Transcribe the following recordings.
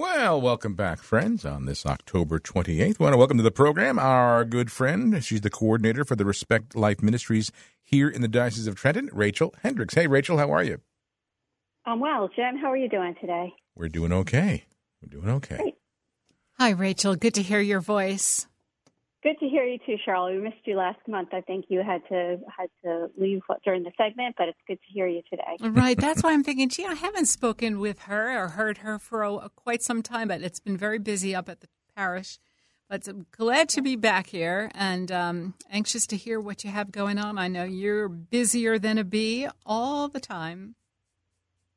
Well, welcome back, friends, on this October 28th. We want to welcome to the program our good friend. She's the coordinator for the Respect Life Ministries here in the Diocese of Trenton, Rachel Hendricks. Hey, Rachel, how are you? I'm well. Jim, how are you doing today? We're doing okay. We're doing okay. Great. Hi, Rachel. Good to hear your voice. Good to hear you too, Charlotte. We missed you last month. I think you had to had to leave during the segment, but it's good to hear you today. Right. That's why I'm thinking, gee, I haven't spoken with her or heard her for a, quite some time, but it's been very busy up at the parish. But I'm glad to be back here and um, anxious to hear what you have going on. I know you're busier than a bee all the time.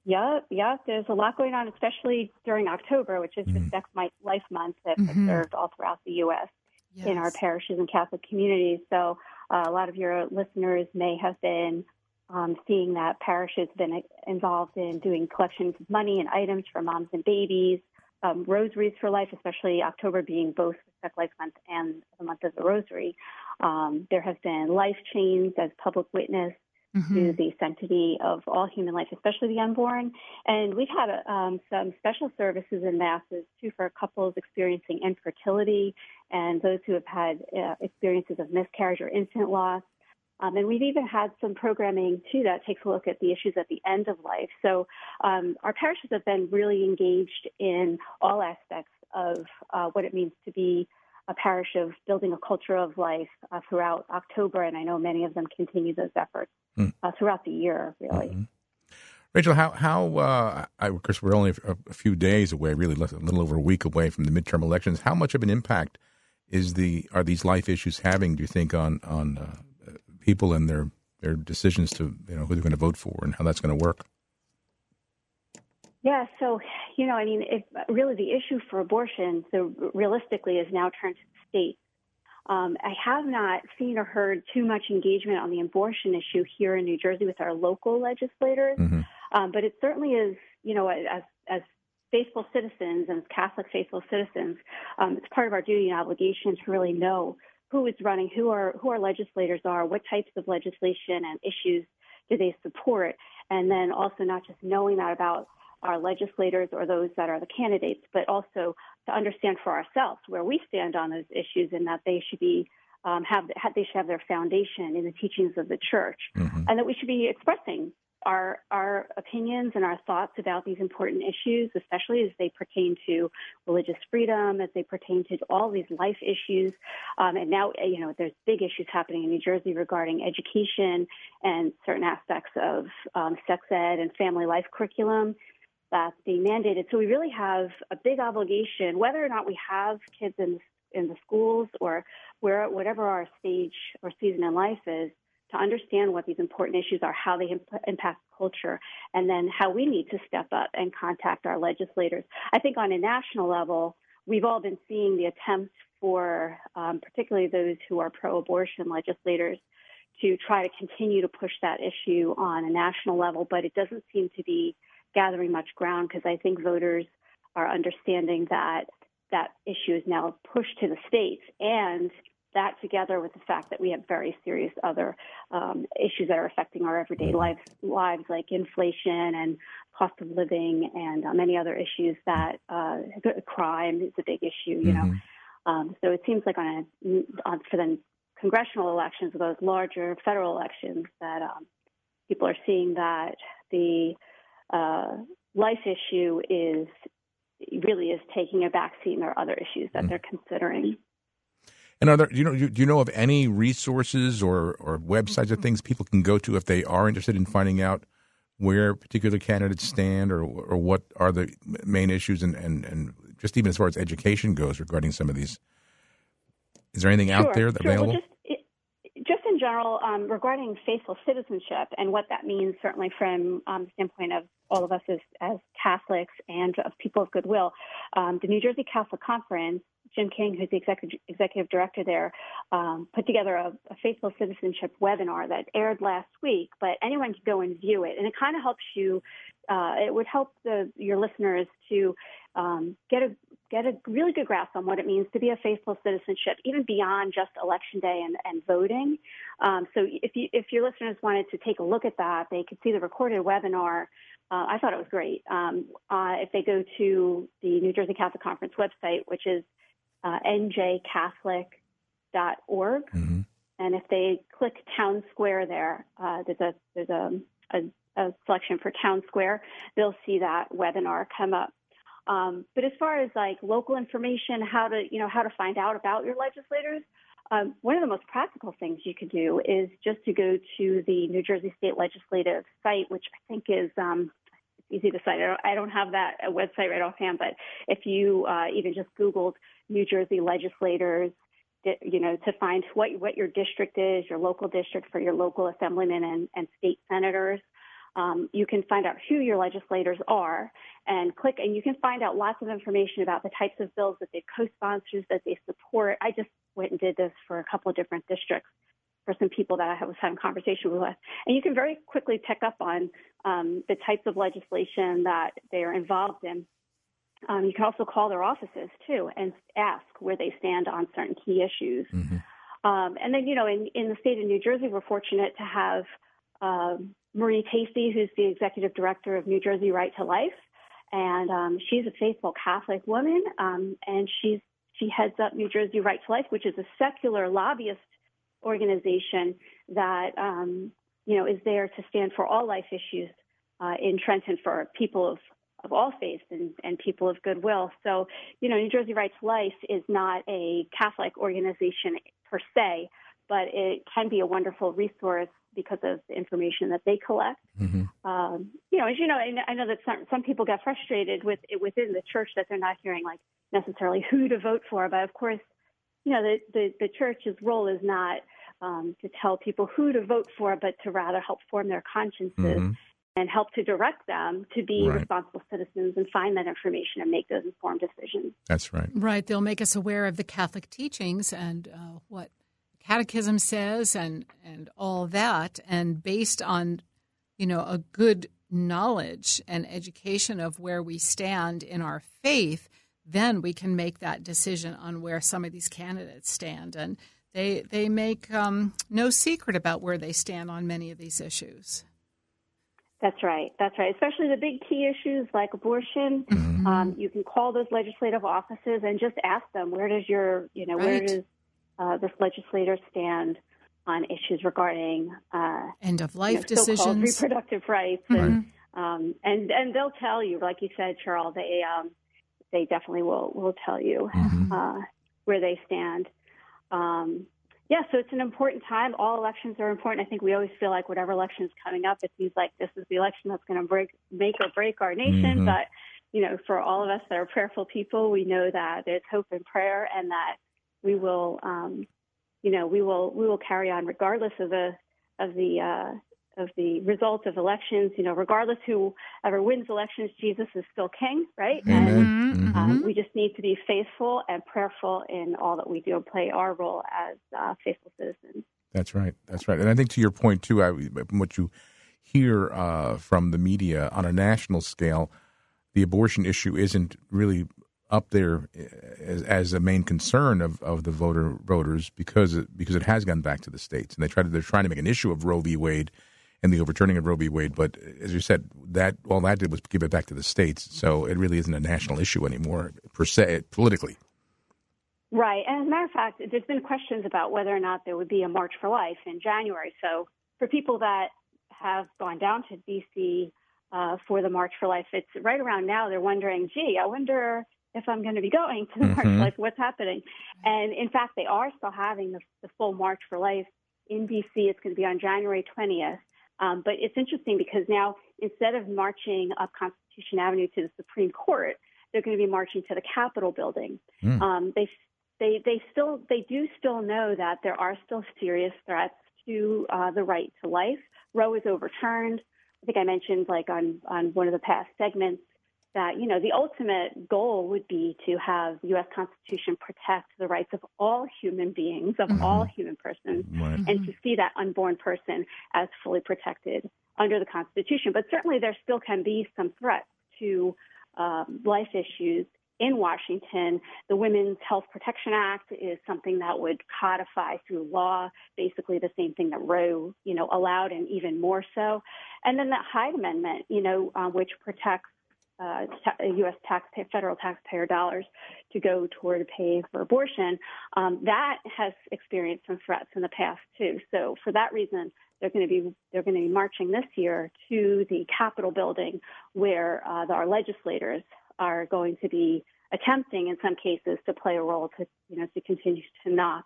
Yeah, yeah. There's a lot going on, especially during October, which is mm-hmm. Respect My Life Month that's mm-hmm. observed all throughout the U.S yes. in our parishes and Catholic communities. So uh, a lot of your listeners may have been um, seeing that parish has been involved in doing collections of money and items for moms and babies, um, rosaries for life, especially October being both Respect Life Month and the month of the Rosary. Um, there have been life chains as public witness mm-hmm. to the sanctity of all human life, especially the unborn. And we've had um, some special services and masses too for couples experiencing infertility and those who have had uh, experiences of miscarriage or infant loss. Um, and we've even had some programming too that takes a look at the issues at the end of life. So um, our parishes have been really engaged in all aspects of uh, what it means to be a parish of building a culture of life uh, throughout October, and I know many of them continue those efforts mm. uh, throughout the year, really. Mm-hmm. Rachel, how how uh, I, of course we're only a, a, few days away, really a little over a week away from the midterm elections. How much of an impact is the are these life issues having? Do you think on on uh, people and their their decisions to you know who they're going to vote for and how that's going to work? Yeah, so you know, I mean, if really the issue for abortion, so realistically, is now turned to the state. Um, I have not seen or heard too much engagement on the abortion issue here in New Jersey with our local legislators, mm-hmm. um, but it certainly is, you know, as as faithful citizens and as Catholic faithful citizens, um, it's part of our duty and obligation to really know who is running, who our who our legislators are, what types of legislation and issues do they support, and then also not just knowing that about our legislators or those that are the candidates, but also to understand for ourselves where we stand on those issues and that they should be um, have they should have their foundation in the teachings of the church, mm-hmm. and that we should be expressing our our opinions and our thoughts about these important issues, especially as they pertain to religious freedom, as they pertain to all these life issues. Um, and now, you know, there's big issues happening in New Jersey regarding education and certain aspects of um, sex ed and family life curriculum that's being mandated. So we really have a big obligation, whether or not we have kids in in the schools or where whatever our stage or season in life is, to understand what these important issues are, how they imp- impact culture, and then how we need to step up and contact our legislators. I think on a national level, we've all been seeing the attempts for, um, particularly those who are pro-abortion legislators, to try to continue to push that issue on a national level, but it doesn't seem to be gathering much ground because I think voters are understanding that that issue is now pushed to the states and that together with the fact that we have very serious other um, issues that are affecting our everyday mm-hmm. lives, lives like inflation and cost of living and uh, many other issues that uh, crime is a big issue, you mm-hmm. know. Um, so it seems like on, a, on for the congressional elections, those larger federal elections, that um, people are seeing that the uh, life issue is really is taking a backseat, and there are other issues that mm. they're considering. And are there, do you know, do you know of any resources or, or websites or things people can go to if they are interested in finding out where particular candidates stand or, or what are the main issues and, and, and just even as far as education goes regarding some of these? Is there anything sure, out there sure. available? Well, just, general, um, regarding faithful citizenship and what that means, certainly from um, the standpoint of all of us as, as Catholics and of people of goodwill, um, the New Jersey Catholic Conference, Jim King, who's the executive, executive director there, um, put together a, a, faithful citizenship webinar that aired last week. But anyone can go and view it, and it kind of helps you. Uh, it would help the, your listeners to um, get a get a really good grasp on what it means to be a faithful citizenship, even beyond just election day and, and voting. Um, so if you if your listeners wanted to take a look at that, they could see the recorded webinar uh, I thought it was great. Um, uh, if they go to the New Jersey Catholic Conference website, which is uh, njcatholic.org, mm-hmm. and if they click Town Square there, uh, there's a there's a, a, a, selection for Town Square. They'll see that webinar come up. Um, but as far as like local information, how to you know how to find out about your legislators, um, one of the most practical things you could do is just to go to the New Jersey State Legislative site, which I think is um, easy to cite. I don't, I don't have that website right offhand, but if you uh, even just Googled New Jersey legislators, you know, to find what what your district is, your local district for your local assemblymen and, and state senators, um, you can find out who your legislators are and click, and you can find out lots of information about the types of bills that they co-sponsors that they support. I just went and did this for a couple of different districts for some people that I was having conversation with, and you can very quickly pick up on um, the types of legislation that they are involved in. Um, you can also call their offices too and ask where they stand on certain key issues. Mm-hmm. Um, and then, you know, in, in the state of New Jersey, we're fortunate to have um, Marie Tasy, who's the executive director of New Jersey Right to Life, and um, she's a faithful Catholic woman, um, and she's she heads up New Jersey Right to Life, which is a secular lobbyist organization that um, you know is there to stand for all life issues uh, in Trenton for people of of all faiths and, and people of goodwill. So, you know, New Jersey Right to Life is not a Catholic organization per se, but it can be a wonderful resource because of the information that they collect. Mm-hmm. Um, you know, as you know, I know that some, some people get frustrated with within the church that they're not hearing like necessarily who to vote for, but of course, you know, the the, the church's role is not um, to tell people who to vote for, but to rather help form their consciences. Mm-hmm. And help to direct them to be right. responsible citizens and find that information and make those informed decisions. That's right. Right. They'll make us aware of the Catholic teachings and uh, what catechism says and and all that and based on you know a good knowledge and education of where we stand in our faith then we can make that decision on where some of these candidates stand and they they make um, no secret about where they stand on many of these issues that's right. That's right. Especially the big key issues like abortion. Mm-hmm. Um, you can call those legislative offices and just ask them, where does your, you know, right. where does uh, this legislator stand on issues regarding uh, end of life you know, decisions, reproductive rights, mm-hmm. and, um, and and they'll tell you, like you said, Charles, they um, they definitely will will tell you mm-hmm. uh, where they stand. Um, yeah, so it's an important time. All elections are important. I think we always feel like whatever election is coming up, it seems like this is the election that's going to break, make or break our nation. Mm-hmm. But you know, for all of us that are prayerful people, we know that there's hope in prayer, and that we will, um, you know, we will we will carry on regardless of the of the uh, of the results of elections. You know, regardless whoever wins elections, Jesus is still King, right? Mm-hmm. And mm-hmm. Um, we just need to be faithful and prayerful in all that we do and play our role as uh, faithful citizens. That's right. That's right. And I think to your point too, I, what you hear uh, from the media on a national scale, the abortion issue isn't really up there as, as a main concern of, of the voter voters because it, because it has gone back to the states, and they try to they're trying to make an issue of Roe v. Wade and the overturning of Roe v. Wade. But as you said, that all that did was give it back to the states, so it really isn't a national issue anymore per se politically. Right, and as a matter of fact, there's been questions about whether or not there would be a March for Life in January. So for people that have gone down to DC uh, for the March for Life, it's right around now. They're wondering, gee, I wonder if I'm going to be going to the mm-hmm. March like what's happening? And in fact, they are still having the, the full March for Life in DC. It's going to be on January 20th. Um, but it's interesting because now instead of marching up Constitution Avenue to the Supreme Court, they're going to be marching to the Capitol building. Mm. Um, they they they still they do still know that there are still serious threats to uh, the right to life. Roe is overturned. I think I mentioned like on on one of the past segments that you know the ultimate goal would be to have the U.S. Constitution protect the rights of all human beings, of mm-hmm. all human persons, right. and to see that unborn person as fully protected under the Constitution. But certainly, there still can be some threats to um, life issues in Washington, the Women's Health Protection Act is something that would codify through law, basically the same thing that Roe, you know, allowed, and even more so. And then the Hyde Amendment, you know, uh, which protects uh, U.S. taxpayer, federal taxpayer dollars to go toward paying for abortion, um, that has experienced some threats in the past too. So for that reason, they're going to be they're going to be marching this year to the Capitol building, where uh, our legislators are going to be attempting, in some cases, to play a role to you know to continue to knock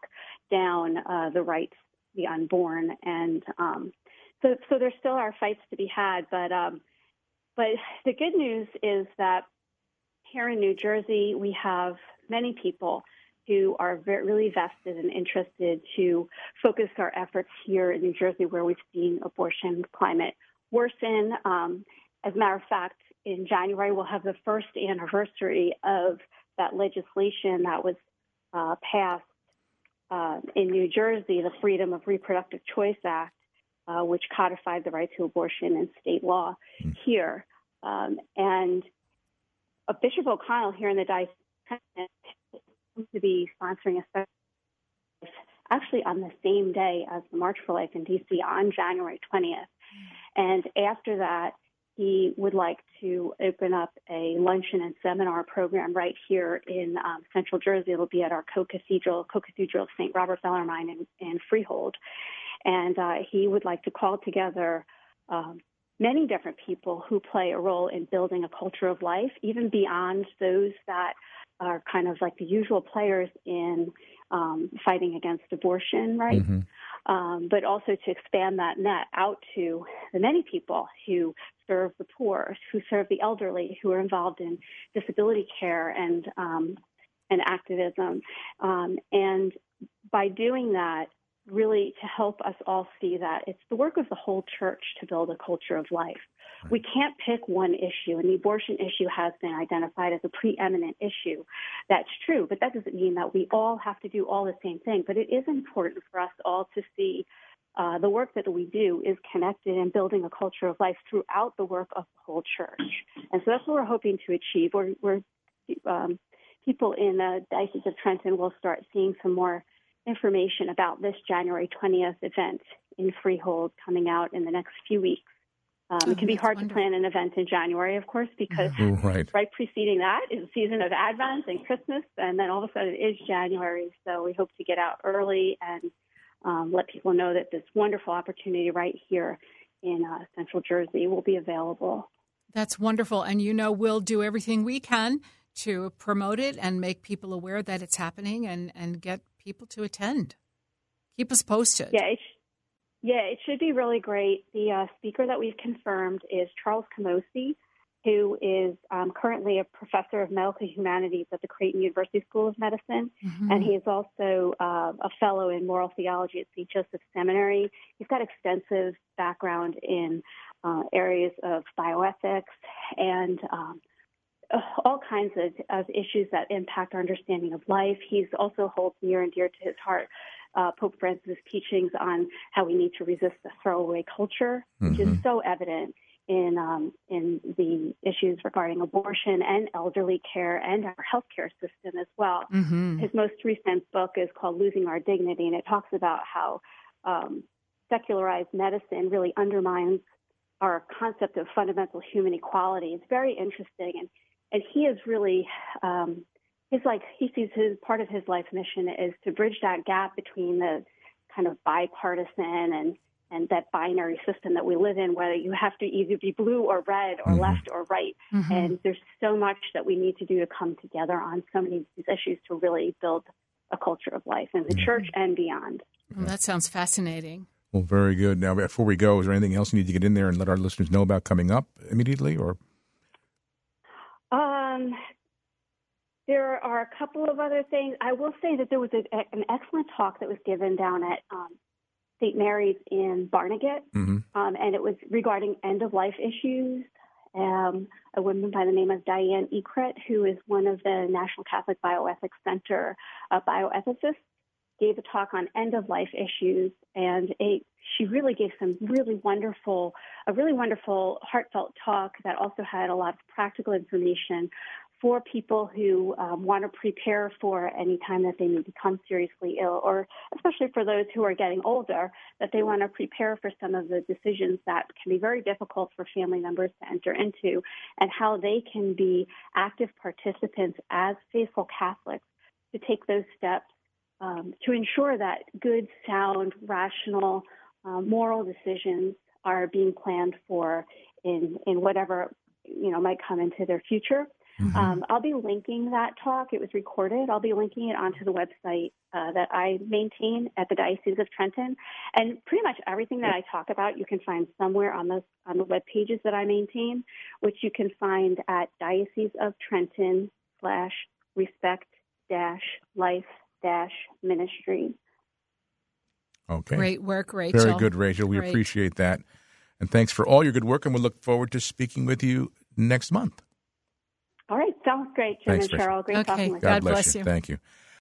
down uh, the rights the unborn, and um, so so there still are fights to be had, but. Um, but the good news is that here in New Jersey, we have many people who are very, really vested and interested to focus our efforts here in New Jersey, where we've seen abortion climate worsen. Um, as a matter of fact, in January, we'll have the first anniversary of that legislation that was uh, passed uh, in New Jersey, the Freedom of Reproductive Choice Act, uh, which codified the right to abortion in state law mm. here. Um, and uh, Bishop O'Connell here in the diocese to be sponsoring a special actually on the same day as the March for Life in DC on January 20th. Mm. And after that, he would like to open up a luncheon and seminar program right here in um, Central Jersey. It'll be at our co-cathedral, co-cathedral of St. Robert Bellarmine in, in Freehold. And uh, he would like to call together um, many different people who play a role in building a culture of life, even beyond those that are kind of like the usual players in um, fighting against abortion, right? Mm-hmm. Um, but also to expand that net out to the many people who serve the poor, who serve the elderly, who are involved in disability care and um, and activism. Um, and by doing that, really to help us all see that it's the work of the whole church to build a culture of life. We can't pick one issue, and the abortion issue has been identified as a preeminent issue. That's true, but that doesn't mean that we all have to do all the same thing. But it is important for us all to see uh, the work that we do is connected in building a culture of life throughout the work of the whole church. And so that's what we're hoping to achieve. We're, we're um, people in the Diocese of Trenton will start seeing some more information about this January 20th event in Freehold coming out in the next few weeks. Um, oh, it can be hard wonderful. to plan an event in January, of course, because right. right preceding that is the season of Advent and Christmas, and then all of a sudden it is January. So we hope to get out early and um, let people know that this wonderful opportunity right here in uh, Central Jersey will be available. That's wonderful, and you know we'll do everything we can to promote it and make people aware that it's happening and, and get people to attend. Keep us posted. Yeah, it sh- yeah, it should be really great. The uh, speaker that we've confirmed is Charles Camosy, who is um, currently a professor of medical humanities at the Creighton University School of Medicine, mm-hmm. and he is also uh, a fellow in moral theology at St. Joseph Seminary. He's got extensive background in uh, areas of bioethics and um, all kinds of, of, issues that impact our understanding of life. He's also holds near and dear to his heart uh, Pope Francis' teachings on how we need to resist the throwaway culture, mm-hmm. which is mm-hmm. so evident in um, in the issues regarding abortion and elderly care and our healthcare system as well. Mm-hmm. His most recent book is called Losing Our Dignity, and it talks about how um, secularized medicine really undermines our concept of fundamental human equality. It's very interesting and and he is really um, he's like he sees his part of his life mission is to bridge that gap between the kind of bipartisan and and that binary system that we live in, where you have to either be blue or red or mm-hmm. left or right. Mm-hmm. And there's so much that we need to do to come together on so many of these issues to really build a culture of life in the mm-hmm. church and beyond. Well, that sounds fascinating. Well, very good. Now, before we go, is there anything else you need to get in there and let our listeners know about coming up immediately, or um, there are a couple of other things. I will say that there was a, an excellent talk that was given down at um, St. Mary's in Barnegat, mm-hmm. um, and it was regarding end of life issues. Um, a woman by the name of Diane Ekret, who is one of the National Catholic Bioethics Center uh, bioethicists, gave a talk on end of life issues, and a, she really gave some really wonderful, a really wonderful, heartfelt talk that also had a lot of practical information for people who um, want to prepare for any time that they may become seriously ill, or especially for those who are getting older, that they want to prepare for some of the decisions that can be very difficult for family members to enter into, and how they can be active participants as faithful Catholics to take those steps um, to ensure that good, sound, rational, uh, moral decisions are being planned for in in whatever you know might come into their future. Mm-hmm. Um, I'll be linking that talk. It was recorded. I'll be linking it onto the website uh, that I maintain at the Diocese of Trenton, and pretty much everything that I talk about you can find somewhere on the on the web pages that I maintain, which you can find at Diocese of Trenton slash respect dash life ministry. Okay. Great work, Rachel. Very good, Rachel. We Great. appreciate that. And thanks for all your good work, and we look forward to speaking with you next month. All right, sounds great, Jim Thanks, and Cheryl. Great okay. talking with God you. God bless, bless you. you. Thank you.